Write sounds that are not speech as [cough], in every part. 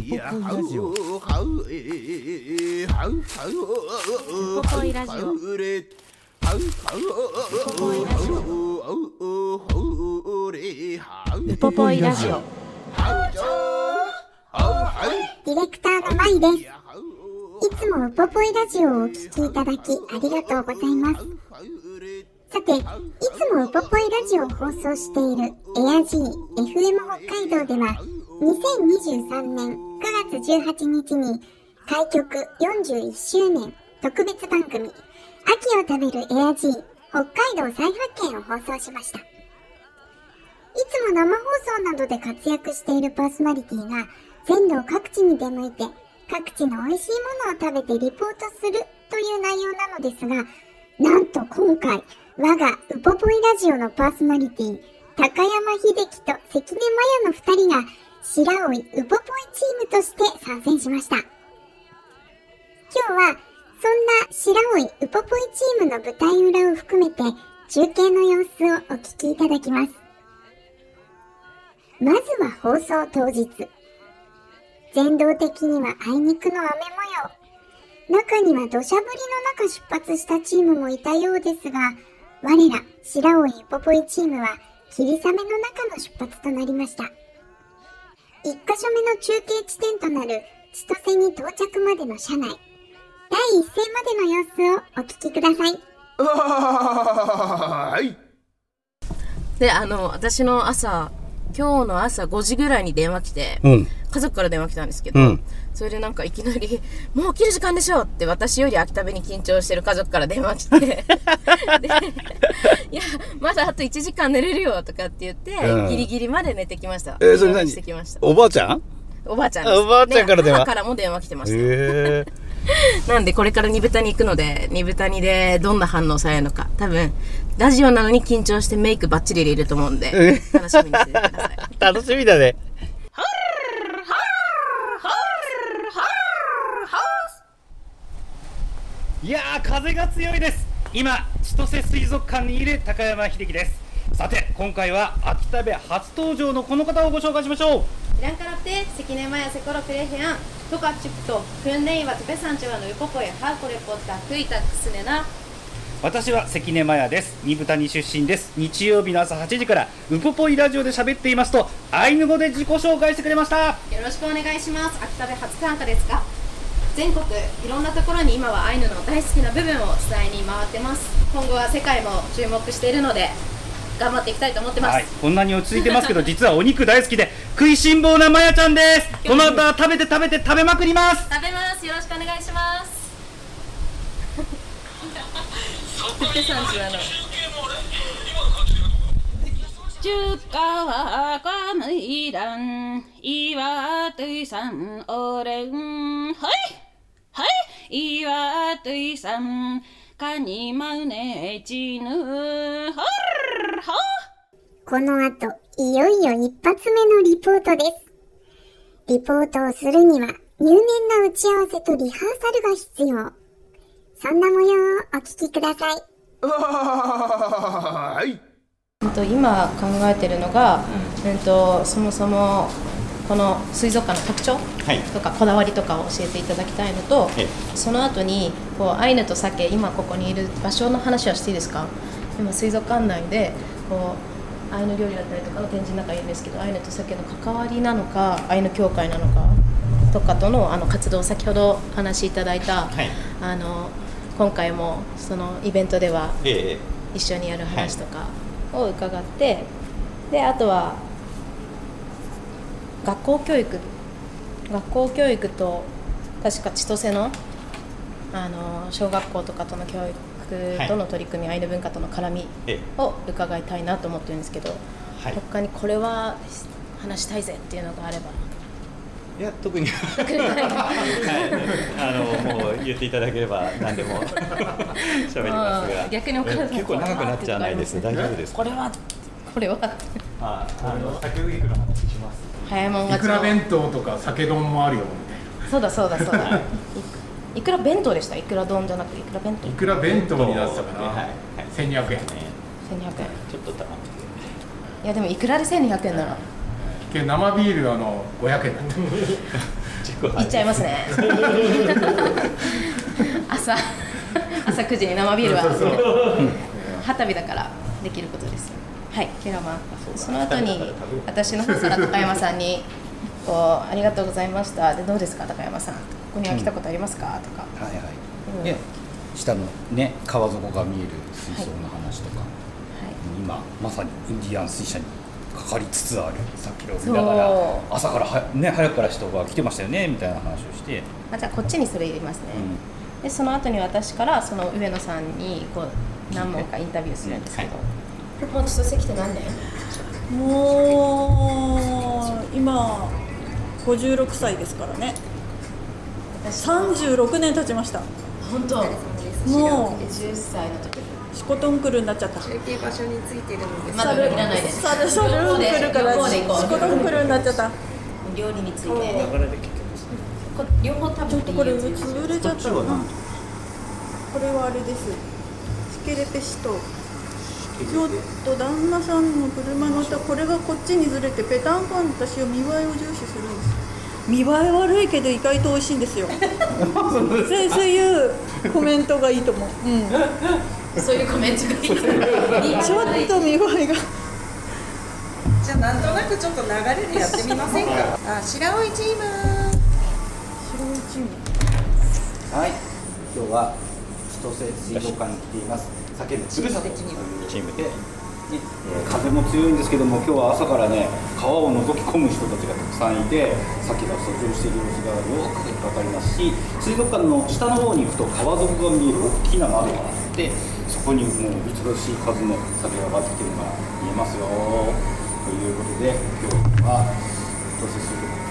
ウポポイラジオウポポイラジオウポポイラジオディレクターのまいです。いつもウポポイラジオをお聞きいただきありがとうございます。さて、いつもウポポイラジオを放送しているエアジー FM 北海道では、2023年9月18日に開局41周年特別番組、秋を食べるエアジー北海道再発見を放送しました。いつも生放送などで活躍しているパーソナリティが全道各地に出向いて各地の美味しいものを食べてリポートするという内容なのですが、なんと今回、我がウポポイラジオのパーソナリティ、高山秀樹と関根麻也の二人が白老ウポポイチームとして参戦しました。今日はそんな白老ウポポイチームの舞台裏を含めて中継の様子をお聞きいただきます。まずは放送当日。全道的にはあいにくの雨模様。中には土砂降りの中出発したチームもいたようですが、我ら白老ウポポイチームは霧雨の中の出発となりました。一箇所目の中継地点となる千歳に到着までの車内。第一声までの様子をお聞きください。[laughs] はい。であの私の朝今日の朝5時ぐらいに電話来て、うん。家族から電話来たんですけど、うん。それでなんかいきなり「[laughs] もう起きる時間でしょ!」って私より秋田部に緊張してる家族から電話来て [laughs] でいやまだあと1時間寝れるよとかって言って、うん。ギリギリまで寝てきました。えーそれ何？おばあちゃん？おばあちゃんおばあちゃんから電話？からも電話来てました、え [laughs] なんでこれから煮豚に行くので煮豚にでどんな反応されるのか。多分ラジオなのに緊張してメイクバッチリ入れると思うんで、楽しみにしててください。楽しみだね。いや、風が強いです。今、千歳水族館にいる高山秀樹です。さて、今回は秋田部初登場のこの方をご紹介しましょう。いらんからって、関根麻耶セコロプレヘアン、トカチッと、訓練員はトペサンチュのウポコ、コレポッター、クイタック。私は関根麻也です新豚に出身です日曜日の朝8時からウポポイラジオで喋っていますとアイヌ語で自己紹介してくれましたよろしくお願いします。秋田で初参加ですか？全国いろんなところに今はアイヌの大好きな部分を伝えに回ってます。今後は世界も注目しているので、頑張っていきたいと思ってます。はい、こんなに落ち着いてますけど実はお肉大好きで食いしん坊なまやちゃんですこの後は食べて食べて食べまくります食べます。よろしくお願いします。ペさんちはの Chukawa kamiran iwa tuisan oren hai hai iwa tuisan kani maune chinu har ha この後、いよいよ一発目のリポートです。リポートをするには、入念な打ち合わせとリハーサルが必要。そんな模様をお聞きください。うんと今考えてるのが、うん。とそもそもこの水族館の特徴はい。とかこだわりとかを教えていただきたいのと、えその後にこうアイヌとサケ今ここにいる場所の話はしていいですか？今水族館内でこうアイヌ料理だったりとかの展示の中にいるんですけどアイヌとサケの関わりなのかアイヌ協会なのかとかとのあの活動先ほどお話しいただいた、はい。あの今回もそのイベントではえ一緒にやる話とかを伺って、であとは学校教育学校教育と確か千歳のあの小学校とかとの教育との取り組み、アイヌ文化との絡みえ。を伺いたいなと思ってるんですけど、はい。他にこれは話したいぜっていうのがあればいや特に。はい。あのもう言っていただければ何でも [laughs] 喋りますが。うん。逆にお母さん結構長くなっちゃわないです大丈夫です。これはこれは。ああの先ほどいくら話します。早いもん勝いくら弁当とか酒丼もあるよそうだそうだそうだ。い。いくら弁当でした？いくら丼じゃなくていくら弁当？いくら弁当になってたかな、はいはい1200円。1200円。ちょっと高めいやでもいくらで1200円ならけど生ビールあの500円だったいっちゃいますね。[laughs] 朝朝9時に生ビールは。そうそう旗日だからできることです。はい。ケラマン。その後に私の方から高山さんにこうありがとうございました。でどうですか高山さん。ここには来たことありますか、とか。はいはい、うん。で下のね川底が見える水槽の話とか、はい。今まさにインディアン水車にかかりつつある。先を見ながら。朝からは、ね、早くから人が来てましたよねみたいな話をして、あじゃあこっちにそれ入れますね、でその後に私からその上野さんにこう何問かインタビューするんですけど、もう千歳来て何年もう今56歳ですからね。36年経ちました。本当。もう。10歳の時シコトンクルになっちゃった。中継場所についてるのでまだいらないですサルサルンクルから両方で行こうシコトンクルになっちゃった。料理について流れで聞けますこ両方食ちょっとこれ潰れちゃった。なこれはあれです。シケレペシト。ちょっと旦那さんの車乗ったこれがこっちにずれてペタンコン私は見栄えを重視するんです。見栄え悪いけど意外と美味しいんですよ。[laughs] そうそういうコメントがいいと思う、うん、そういうコメントがいい。ちょっと見栄えがじゃあなんとなくちょっと流れでやってみませんか？あ白老チーム。白いチーム。はい。今日は千歳水族館に来ています。酒のふるさとというチームで、ねえー風も強いんですけども今日は朝からね川を覗き込む人たちがたくさんいて鮭が遡上している様子がよく分かりますし水族館の下の方に行くと川底が見える大きな窓があってそこにもう珍しい数の酒が上がってきてるのが見えますよということで今日は千歳水族館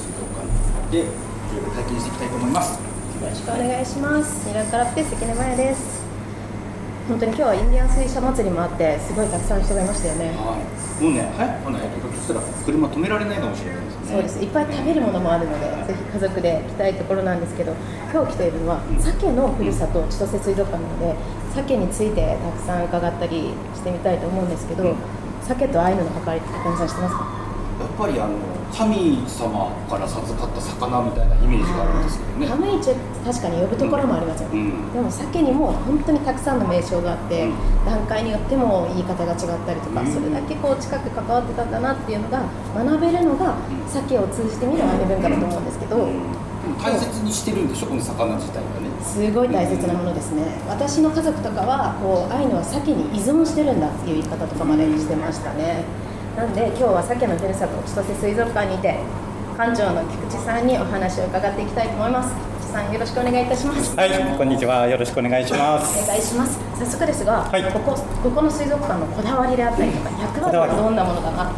水族館でいろいろ体験していきたいと思います。よろしくお願いします。ミラクラペ関根前です。本当に今日はインディアン水車祭りもあって、すごいたくさん人がいましたよね。はい、もうね、早く来ないと、ひょっとしたら車止められないかもしれないですね。そうです。いっぱい食べるものもあるので、ぜひ家族で来たいところなんですけど、今日来ているのは鮭のふるさと千歳水族館なので、鮭についてたくさん伺ったりしてみたいと思うんですけど、鮭とアイヌの関わりって高見さん知ってますか？やっぱりあの神様から授かった魚みたいなイメージがあるんですけどね。ハムイチェ確かに呼ぶところもありますよね、うん。でも鮭にも本当にたくさんの名称があって、うん。段階によっても言い方が違ったりとか、うん。それだけこう近く関わってたんだなっていうのが学べるのが鮭を通じて見るアイヌ文化だと思うんですけど、大切にしてるんでしょ、この魚自体はね。すごい大切なものですね。私の家族とかはこうアイヌは鮭に依存してるんだっていう言い方とかまでしてましたねなんで今日は鮭のふるさと千歳水族館にて館長の菊池さんにお話を伺っていきたいと思います。菊池さんよろしくお願いいたします。はいこんにちは。よろしくお願いします。お願いします。早速ですが、はい。ここここの水族館のこだわりであったりとか役割はどんなものかな？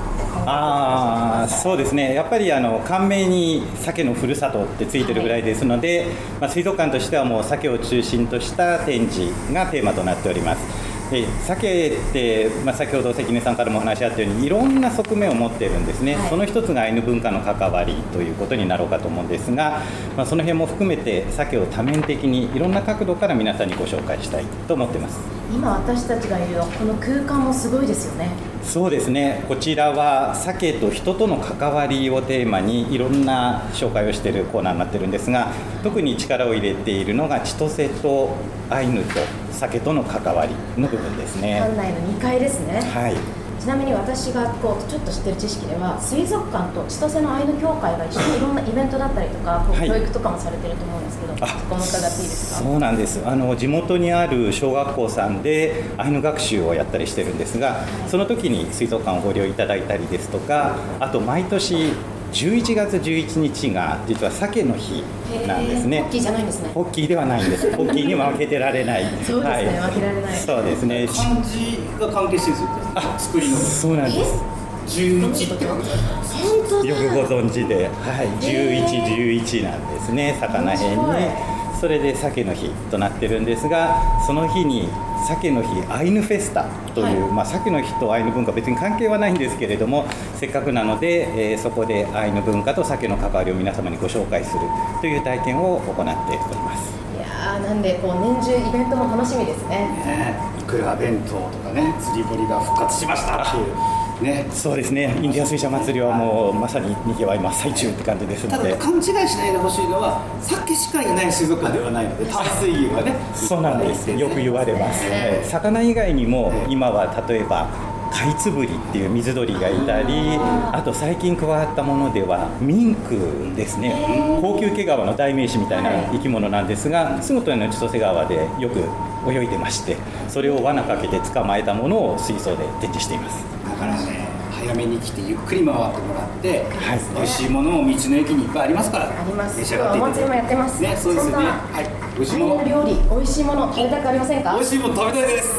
ああそうですね。やっぱりあの館名に鮭のふるさとってついてるぐらいですので、まあ、水族館としてはもう鮭を中心とした展示がテーマとなっておりますで鮭って、まあ、先ほど関根さんからもお話あったようにいろんな側面を持っているんですね、はい。その一つがアイヌ文化の関わりということになろうかと思うんですが、まあ、その辺も含めて鮭を多面的にいろんな角度から皆さんにご紹介したいと思ってます。今私たちがいるこの空間もすごいですよねそうですね。こちらは鮭と人との関わりをテーマにいろんな紹介をしているコーナーになってるんですが特に力を入れているのが千歳とアイヌと鮭との関わりの部分ですね。館内の2階ですね。はいちなみに私がこうちょっと知ってる知識では水族館と千歳のアイヌ協会が一緒に [laughs] いろんなイベントだったりとか教育とかもされてると思うんですけど、あそこも伺っていいですか？そうなんです。あの地元にある小学校さんでアイヌ学習をやったりしてるんですがその時に水族館をご利用いただいたりですとかあと毎年11月11日が実は鮭の日なんですねへーポッキーじゃないんですねポッキーではないんです。[laughs] ポッキーには負けてられない。そうですね負けられないそうですね。漢字が関係してるんですよ。作りの。そうなんです。11ってこと本当よくご存知で、はい、11、11なんですね、魚辺に。それで鮭の日となってるんですが、その日に鮭の日アイヌフェスタという、まあ鮭の日とアイヌ文化別に関係はないんですけれども、せっかくなので、えーそこでアイヌ文化と鮭の関わりを皆様にご紹介するという体験を行っております。いやーなんでこう年中イベントも楽しみですね。ね。いくら弁当とかね釣り堀が復活しましたっていうねそうですね、インディアン水車祭りはもうまさににぎわい真っ最中って感じですので。ただ勘違いしないでほしいのは鮭しかいない水族館ではないので淡水魚がねそうなんです。よく言われます。えー魚以外にも今は例えばカイツブリっていう水鳥がいたり、あと最近加わったものではミンクですね。高級毛皮の代名詞みたいな生き物なんですが、すぐ隣の千歳川でよく泳いでまして、それを罠かけて捕まえたものを水槽で展示しています。だからね早めに来てゆっくり回ってもらって、美味しいものも道の駅にいっぱいありますからあります。召し上がっていただいて。おもやってます。ねそうですよね。はい。美味しいものヌ料理美味しいもの食べたくありませんか？美味しいもの食べたいです。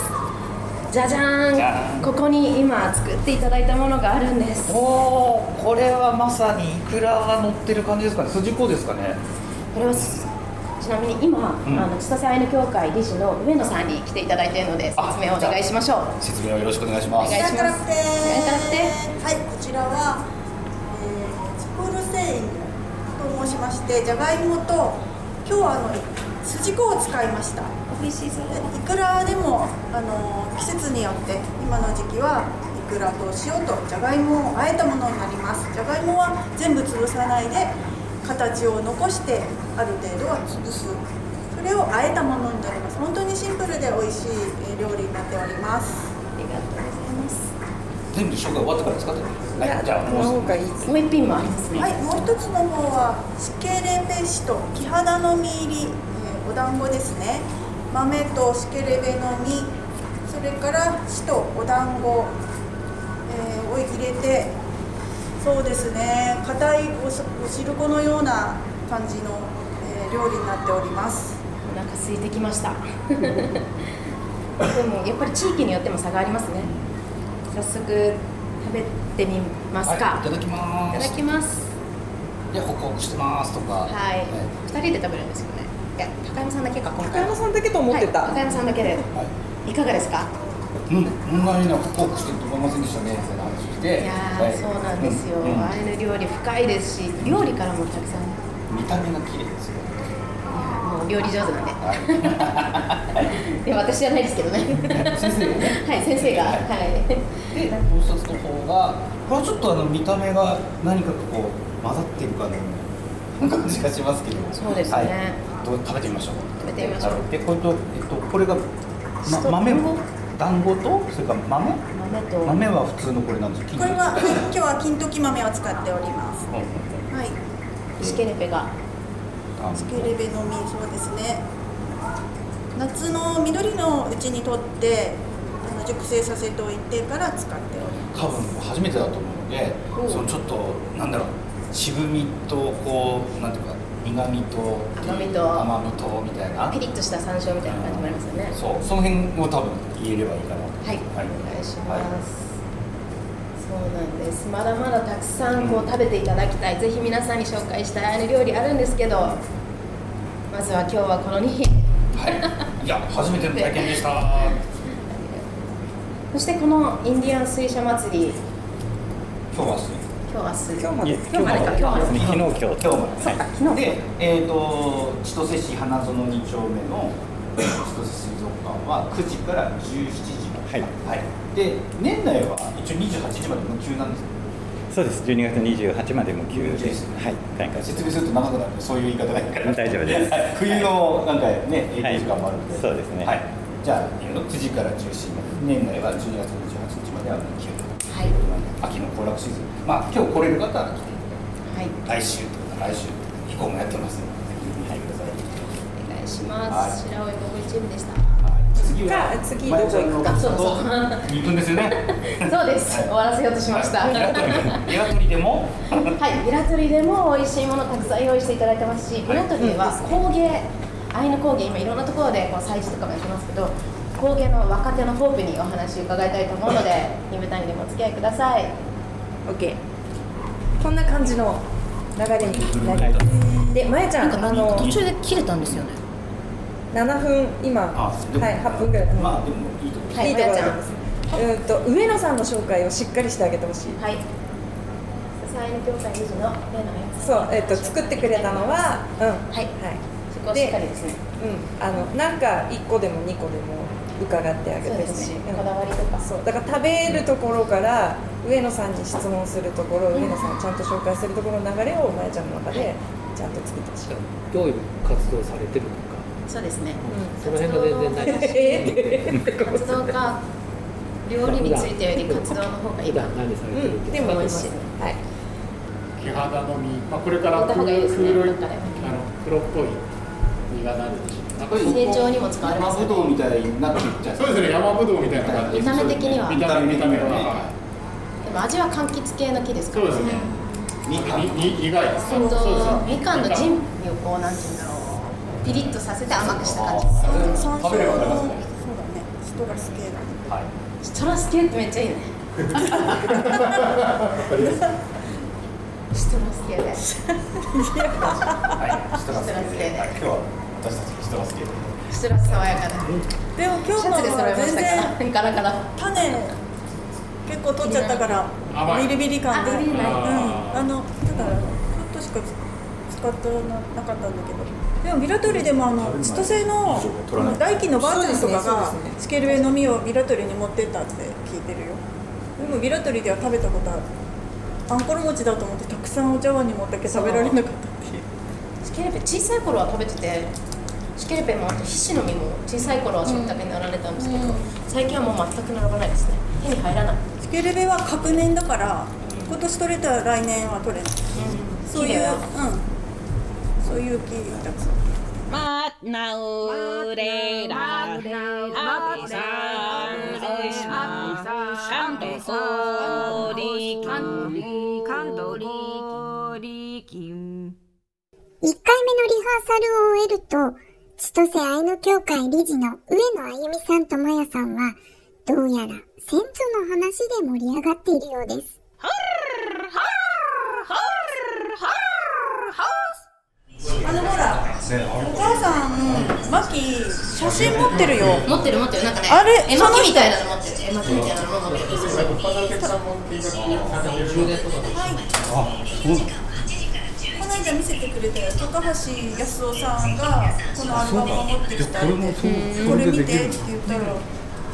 じゃじゃーん。ここに今作っていただいたものがあるんです。おおこれはまさにイクラが乗ってる感じですかね。筋子ですかねこれはなみに今、あの千歳アイヌ協会理事の上野さんに来ていただいているので説明をお願いしましょう。説明をよろしくお願いします。お願いします。はいこちらは、えー、スプール繊維と申しましてじゃがいもと今日はあの筋子を使いました。美味しそういくらでもあの季節によって今の時期はいくらと塩とじゃがいもをあえたものになります。じゃがいもは全部潰さないで形を残してある程度は潰す。それをあえたものになります。本当にシンプルで美味しいえー料理になっております。ありがとうございます。全部紹介終わってから使ってねはいじゃあもうもう一品もありますね。はい、もう一つの方はシケレベシと木肌の実入り、えーお団子ですね。豆とシケレベの実それからシとお団子、えーを入れてそうですね。硬いおしお汁粉のような感じの、えー料理になっております。お腹空いてきました。[laughs] でもやっぱり地域によっても差がありますね。早速食べてみますか、はい、いただきまいたすだきます。いやホクホクしてますとか。はい、二人で食べるんですよね。いや高山さんだけか今回は。高山さんだけと思ってた。はい高山さんだけで。はい。いかがですか？うん、こんなにね、ホクホクしてると思いませんでしたね、て。いやー、はいそうなんですよ、うんうんアイヌ料理深いですし料理からもたくさんい見た目が綺麗ですよ。やもう料理上手なんではい。[laughs] でも私じゃないですけどね先生がね。[laughs] はい先生がははいい、で、もう一つの方が、これはちょっとあの見た目が何かこう混ざってるかのような感じがしますけど。そうですねはい、どう食べてみましょう。食べてみましょうで、これと、えっと、これが、ま、豆団子団子と、それから豆？豆と。豆は普通のこれなんですよ。これは、はい、今日は金時豆を使っております。うんはい。シケレペが。あ。スケレベの実そうですね。夏の緑のうちにとってあの熟成させておいてから使っておりま多分初めてだと思うので、そのちょっとなんだろう渋みとこうなんていうか苦みと甘みと。甘みとみたいな。ピリッとした山椒みたいな感じもありますよね。そう。その辺を多分言えればいいかなはい、はいお願いします、はいそうなんです。まだまだたくさんこう食べていただきたい、ぜひ皆さんに紹介したい料理あるんですけどまずは今日はこの2品はい。いや初めての体験でした。[laughs] そしてこのインディアン水車祭り。今日はですね今日明日今日まで今日までか。今日まで昨日今日。今日も。そっか昨日。でえっ、と千歳市花園2丁目の千歳水族館は9時から17時まではい。はい、で年内は一応28時まで無休なんですよそうです。12月28まで無休で、はい、開会説明す。ると長くなるそういう言い方がいいから。大丈夫です。[laughs] はい。冬のなんかね営業時間もあるんで、はいそうですね。はい、じゃあえー9時から17時まで年内は12月28日までは無休はい。秋の行楽シーズン。まあ今日来れる方は来てはい。来週とか来週以降もやってますのでぜひ見てください、お願いします、はい。白老ボブチームでした。はい、次は。じゃあ次どこ行くか。あそうそう。2分です。よねそうです、終わらせようとしました、はい、平取りでも？[laughs] はい、ビラトリでも美味しいものたくさん用意していただいてますし、ビラトリでは工芸、アイヌ工芸、今いろんなところでこう催事とかもやってますけど、工芸の若手のホープにお話を伺いたいと思うので、二部谷でもお付き合いください。OK こんな感じの流れになります。でまやちゃんあの途中で切れたんですよね7分今。はい8分ぐらい。まあでもいいとこいいところまやちゃんです。うんと上野さんの紹介をしっかりしてあげてほしい。はい。サイン協会理事のレナそうえっ、と作ってくれたのはうん。はい。はい。そこはしっかりですね。うん。あのなんか1個でも2個でも伺ってあげてほしい、うん。こだわりとか。そう。だから食べるところから上野さんに質問するところ、上野さんちゃんと紹介するところの流れをまやちゃんの中でちゃんと作ってほしい、どういう活動されてるのかそうですね。その辺が全然ないです活動か料理についてより活動の方がいい普段何されてるん。ですか、でも美味しいはい。毛肌の実、まあ、これからいいねあの黒っぽい実がなる。んでしょう成長にも使われます。山ぶどうみたいになっていっちゃうそうですね。山ぶどうみたいな感じ見た目的には見た目見た目は、はでも味は柑橘系の木ですい、からそうですね。みかんにに苦い。です本当そう。ですみかんの人味をこうなんていうんだろうピリッとさせて甘くした感じ。山椒のそうだね。ストラス系だね。ストラス系ってめっちゃいいね。ストラス系ではい。ストラス系でではい。今日は私たちシトラス系でストラス爽やかででも今日のは全然ガラガラ種結構取っちゃったからビリビリ感であビリビリない。うんあのだからちょっとしか使ってななかったんだけどでもビラトリでもあの千歳のあの大輝のばあちゃんとかがスケルウェイの実をビラトリに持ってったって聞いてるよ。でもビラトリでは食べたことある。あんころ餅だと思ってたくさんお茶碗に持ったけど食べられなかったっていう。シケルペ小さい頃は食べててシケルペもあと皮脂の実も小さい頃は食卓に並んでたんですけど、最近はもう全く並ばないですね。手に入らない、スケルベは隔年だから今年取れたら来年は取れない。そういう、綺麗なうん、そういう木たくさんまなうれら。あぴさん。おいしまかん。とこりかん。かん。とこりきん。1回目のリハーサルを終えると、千歳アイヌ協会理事の上野あゆみさん。とまやさん。は、どうやら先祖の話で盛り上がっているようです。はるはるはるはるはるあのほらお母さんマキ写真持ってるよ。持ってる持ってる。なんかねあれ絵巻みたいなの持ってる絵巻みたいなのも持ってる。この間見せてくれたよ。高橋康夫さんがこのアルバムを持ってきたって。これ見てって言ったら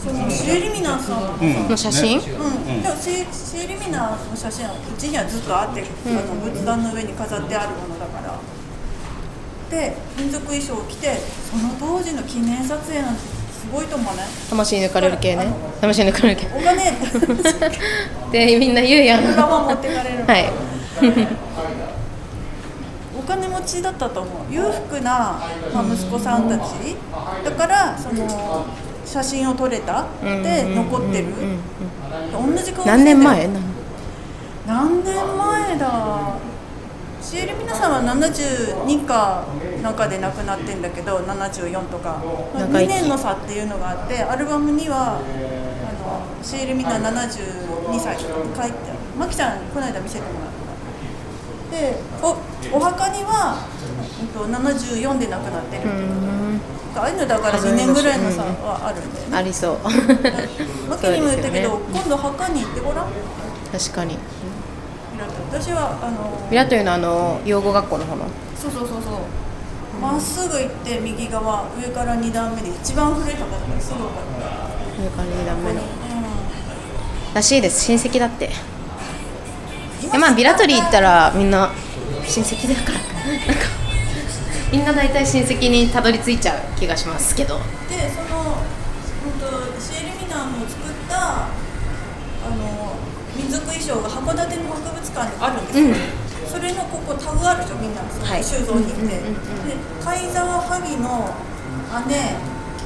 そのシエリミナーさんの。写真、うん、でもシエシエリミナーの写真はうちにはずっとあって、あの仏壇の上に飾ってあるものだからで民族衣装を着てその当時の記念撮影なんてすごいと思わない？魂抜かれる系ね。魂抜かれる系。お金。[laughs] でみんな言うやん。ドラマ持ってかれる。はい。[laughs] お金持ちだったと思う。裕福な、まあ、息子さんたち。だからその写真を撮れた。で残ってる。同じ顔してて何年前？何年前だ？シエルミナさんは72かなんかで亡くなってんだけど74とか。2長生き年の差っていうのがあってアルバムにはあのシエルミナ72歳って書いてある。マキちゃんにこの間見せてもらった。でおお墓には、うんと、74で亡くなってる。ってことああいうのだから2年ぐらいの差はあるんだよね。ありそう。マキにも言ったけど、今度墓に行ってごらん。確かに私はあのビラというのはあの養護学校の方の？そうそうそうそう。まっすぐ行って右側上から2段目で一番古い方だからすぐ分かる上から2段目の。らしいです。親戚だって。えまあビラトリー行ったらみんな親戚だからなんかみんな大体親戚にたどり着いちゃう気がしますけど。でその、衣装が函館の博物館にあるんですよ、それのここタグあるでしょみんな収蔵に行って、で貝沢萩の姉。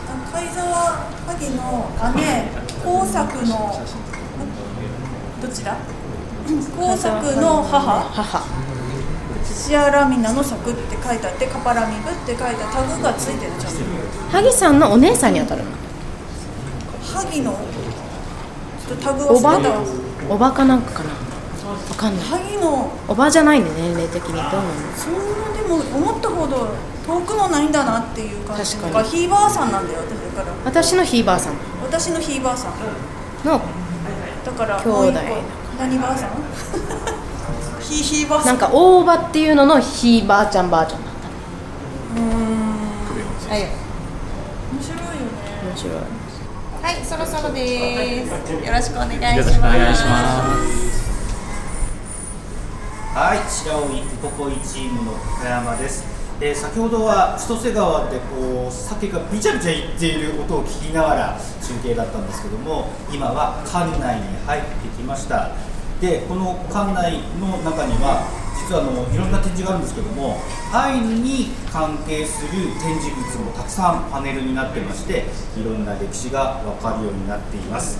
あ貝沢萩の姉工作のどちら？工作の母。母。シアラミナの作って書いてあってカパラミブって書いたタグがついてるじゃん。萩さんのお姉さんに当たるの？萩のちょっとタグおば忘れたわおばかなんかかな？わかんない。萩の。おばじゃないんで年齢的に。どうなの？そんなでも思ったほど遠くもないんだなっていう感じ。確かに。ひいばあさんなんだよ私だから。私のひいばあさん。私のひいばあさん。のだから兄弟。何ばあさん？[laughs] ひいひいばあさなんんか大葉っていうののひいばあちゃんばあちゃんだっうーん。たはい。面白いよね。面白いはい、そろそろです。よろしくお願いします。よろしくお願いしまはい、白老ウポポイチームの高山です。えー先ほどは千歳川でこう酒がビチャビチャいっている音を聞きながら中継だったんですけども、今は館内に入ってきました。で、この館内の中には実はあのいろんな展示があるんですけども、アイヌに関係する展示物もたくさんパネルになってまして、いろんな歴史がわかるようになっています。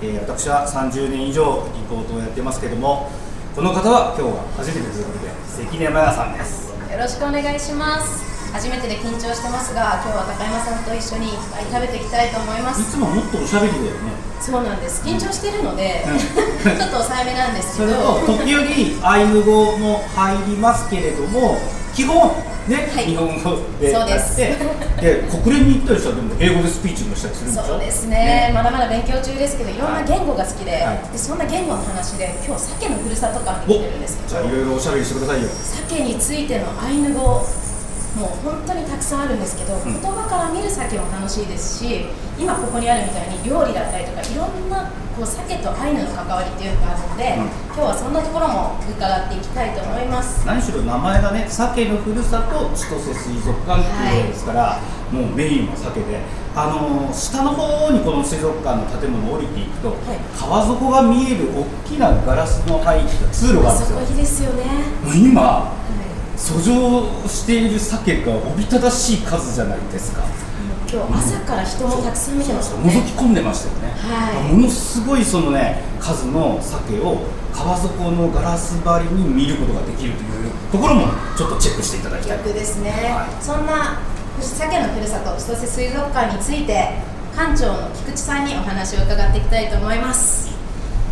えー私は30年以上リポートをやってますけどもこの方は今日は初めてということで関根真也さんです。よろしくお願いします。初めてで緊張してますが今日は高山さんと一緒にいっぱい食べていきたいと思います。いつももっとおしゃべりだよねそうなんです。緊張してるので [laughs] ちょっと抑えめなんですそれけどと時折アイヌ語も入りますけれども基本ね、日本語でそうです。やってで国連に行ったりしたらでも英語でスピーチもしたりするんでしょ？そうですね。まだまだ勉強中ですけどい。ろんな言語が好きで,、はい。でそんな言語の話で今日鮭のふるさと館に来てるんですけじゃあいろいろおしゃべりしてくださいよ。鮭についてのアイヌ語もう本当にたくさんあるんですけど、ん。言葉から見る鮭も楽しいですし今ここにあるみたいに料理だったりとかいろんなこう鮭とアイヌの関わりっていうのがあるので、うん。今日はそんなところも伺っていきたいと思います。何しろ名前がね鮭のふるさと千歳水族館っていうことですから、もうメインは鮭であのー下の方にこの水族館の建物を降りていくと、川底が見える大きなガラスの入った通路があるんですよ。いいですよね。今遡上している鮭がおびただしい数じゃないですか今日朝から人もたくさん見てました覗ねき込んでましたよね、はいものすごいそのね数の鮭を川底のガラス張りに見ることができるというところもちょっとチェックしていただきたい逆ですね、そんな鮭のふるさと千歳水族館について館長の菊池さんにお話を伺っていきたいと思います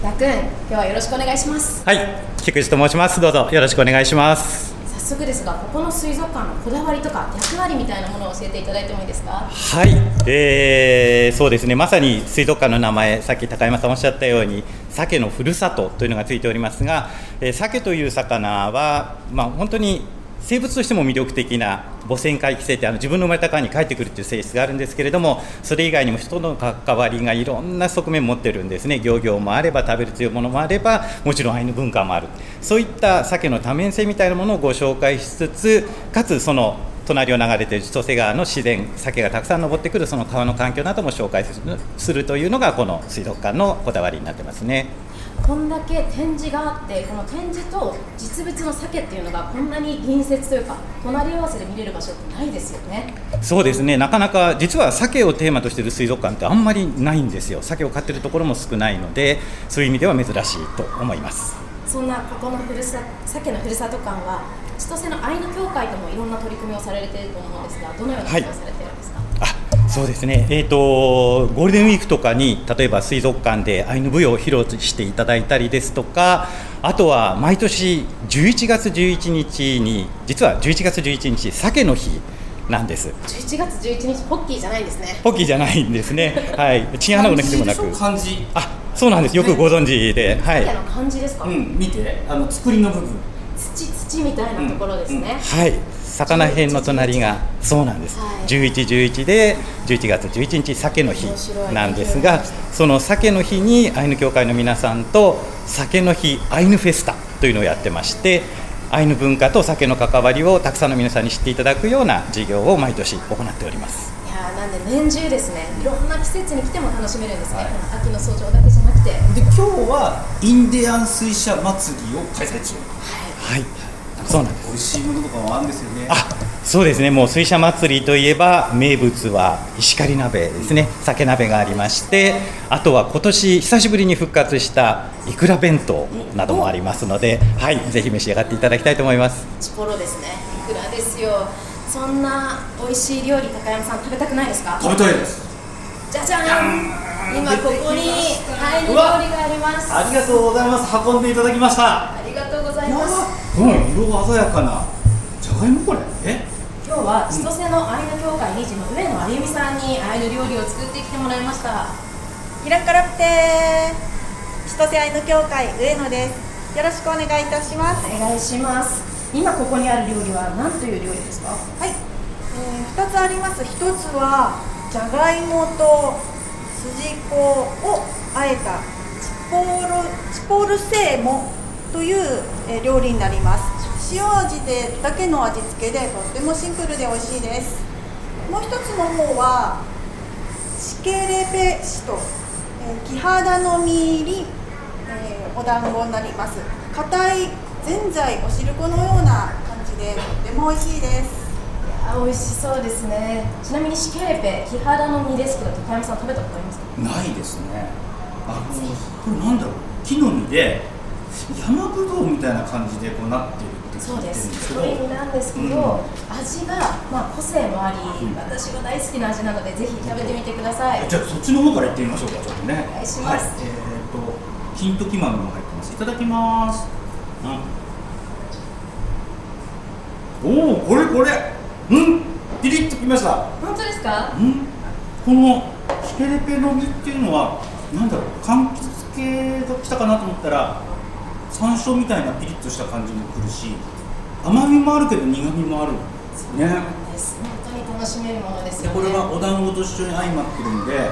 やくん今日はよろしくお願いしますはい、菊池と申します。どうぞよろしくお願いします。早速ですがここの水族館のこだわりとか役割みたいなものを教えていただいてもいいですか？はい、えーそうですね。まさに水族館の名前、さっき高山さんおっしゃったように、鮭のふるさとというのがついておりますが、えー鮭という魚はまあ本当に生物としても魅力的な母船回帰性ってあの自分の生まれた川に帰ってくるという性質があるんですけれどもそれ以外にも人との関わりがいろんな側面を持ってるんですね漁業もあれば食べる強いうものもあればもちろんアイヌ文化もあるそういった鮭の多面性みたいなものをご紹介しつつかつその隣を流れている千歳川の自然鮭がたくさん登ってくるその川の環境なども紹介するというのがこの水族館のこだわりになってますね。こんだけ展示があってこの展示と実物の鮭っていうのがこんなに隣接というか隣り合わせで見れる場所ってないですよね。そうですね。なかなか実は鮭をテーマとしている水族館ってあんまりないんですよ。鮭を飼ってるところも少ないのでそういう意味では珍しいと思います。そんなここのふるさ鮭のふるさと館は千歳のアイヌ協会ともいろんな取り組みをされていると思うんですがどのようなことをされているんですか、そうですね、えーと、ゴールデンウィークとかに例えば水族館でアイヌ舞踊を披露していただいたりですとかあとは毎年11月11日に実は11月11日鮭の日なんです。11月11日ポッキーじゃないんですね。ポッキーじゃないんですね。[laughs] はい。チンアナゴの日でもなく。漢字あそうなんです。よくご存知で、はい。漢字ですか、うん見て。あの作りの部分。土土みたいなところですね、はい、魚編の隣がそうなんです、11、11で11月11日、鮭の日なんですが、その鮭の日にアイヌ協会の皆さんと、鮭の日アイヌフェスタというのをやってまして、アイヌ文化と鮭の関わりをたくさんの皆さんに知っていただくような事業を毎年行っております。いやーなんで年中ですね。いろんな季節に来ても楽しめるんですね、この秋の早朝だけじゃなくて。で今日はインディアン水車祭りを開催中。はい、そうなんです。美味しいものとかもあるんですよね。そうですね、もう水車祭りといえば、名物は石狩鍋ですね、酒鍋がありまして、あとは今年久しぶりに復活したいくら弁当などもありますので、はい、ぜひ召し上がっていただきたいと思います。チポロですね。いくらですよ。そんな美味しい料理高山さん食べたくないですか？食べたいです。じゃじゃーん。今ここにアイヌ料理があります。ありがとうございます。運んでいただきました。ありがとう色鮮やかな。じゃがいもこれ？え？今日は千歳のアイヌ協会理事の上野あゆみさんにアイヌ料理を作ってきてもらいました。キラカラプテー千歳アイヌ協会上野です。よろしくお願いいたします。お願いします。今ここにある料理は何という料理ですか？はい、えー、2つあります。1つはじゃがいもと筋子をあえたチポールチポールセーモという、えー料理になります塩味でだけの味付けでとってもシンプルで美味しいです。もう一つの方はシケレペシト、えー、キハダの実入り、えーお団子になります。硬いぜんざいお汁粉のような感じでとっても美味しいです。あ美味しそうですね。ちなみにシケレペ木原の実ですけど高山さん食べたことありますか？ないですね。あのこれなんだろう？木の実で山ぶどうみたいな感じでこうなってるって聞そうですすけど。太い実なんですけど、うん。味が、まあ、個性もあり、私が大好きな味なのでぜひ食べてみてください。じゃあそっちの方から行ってみましょうかちょっとね。お願いします。はい、えっ、と金時豆も入ってます。いただきます。うん。おおこれこれ。うん。ピリッときました。本当ですか？うん。このシケレペの実っていうのはなんだろう柑橘系が来たかなと思ったら山椒みたいなピリッとした感じもくるし甘みもあるけど苦みもあるね。です本当に楽しめるものですでよね。これはお団子と一緒に相まってるんで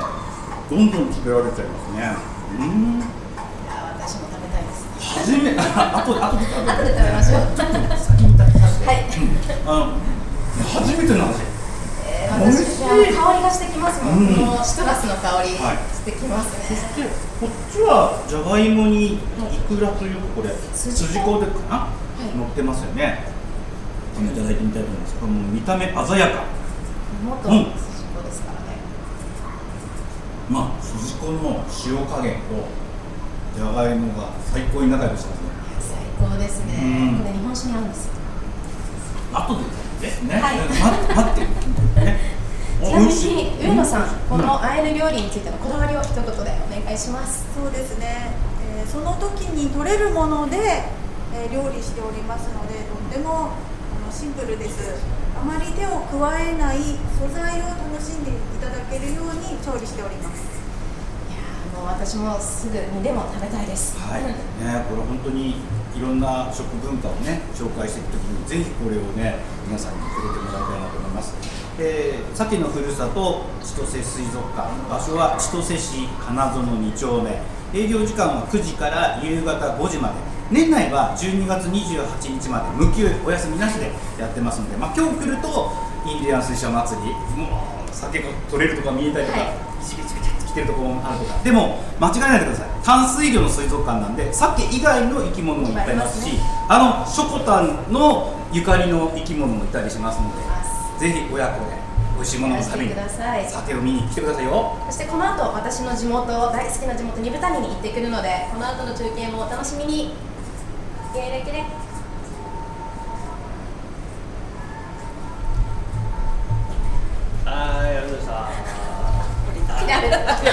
どんどん食べられちゃいますね。うん。いや私も食べたいです。初めあ後で後で食べ後で食べましょう。先に食べさせて。はい。あの初めての味えー美味しい。香りがしてきます。もん、うんこのシトラスの香り、はいしてきますね。でこっちはじゃがいもにイクラというかこれ筋筋子かな、乗ってますよね。いただいてみたいと思います。これもう見た目鮮やか。筋子ですからね、まあ筋子の塩加減とじゃがいもが最高に仲良くしてますね。最高ですね、うん。これ日本酒に合うんですよ。後でですね、はい。待待って。ね。ちなみに上野さん、こうん。のアイヌ料理についてのこだわりを一言でお願いします。そうですね、えーその時に取れるもので、えー料理しておりますのでとってもあのシンプルです。あまり手を加えない素材を楽しんでいただけるように調理しております。もう私もすぐにでも食べたいです。はい、ね、これ本当にいろんな食文化をね紹介していくときにぜひこれをね皆さんに触れてもらいたいなと思います。えー、さっきのふるさと千歳水族館。場所は千歳市金園2丁目。営業時間は9時から夕方5時まで。年内は12月28日まで無休お休みなしでやってますので、まあ、今日来るとインディアン水車祭り。もう酒が取れるとか見えたりとか、ビチビチビチって来てるところもあるとか。でも間違えないでください。淡水魚の水族館なんで鮭以外の生き物もいっぱいいますしあのショコタンのゆかりの生き物もいたりしますのでぜひ親子で美味しいものを食べにいらしてください。酒を見に来てくださいよ。そしてこの後私の地元大好きな地元二部谷に行ってくるのでこの後の中継もお楽しみに。キレレキレはい、ありがとうございました。あり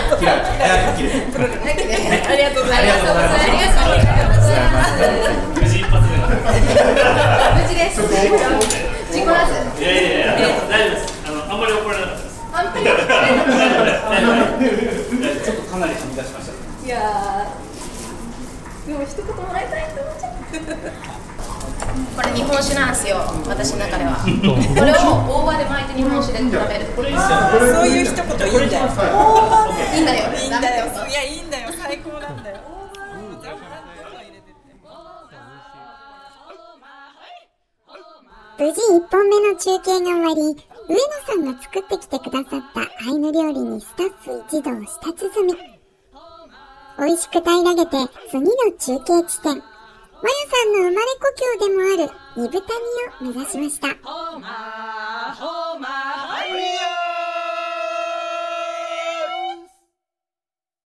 がとうございますありがとうございありがとうございますます無事一発目無事です事故らずいやいやいや、大丈夫です。あの、あんまり怒られなかったです。あんまり怒られなかったちょっとかなりはみ出しましたいやーでも一言もらいたいと思っちゃうこれ日本酒なんですよ私の中ではこれを大葉で巻いて日本酒で食べるこれいいそういう一言いいんだよいいんだよいいんだよダメだよいやいいんだよ最高なんだよ無事1本目の中継が終わり、上野さんが作ってきてくださったアイヌ料理にスタッフ一同舌鼓。美味しく平らげて次の中継地点、マヤさんの生まれ故郷でもある二部谷を目指しました。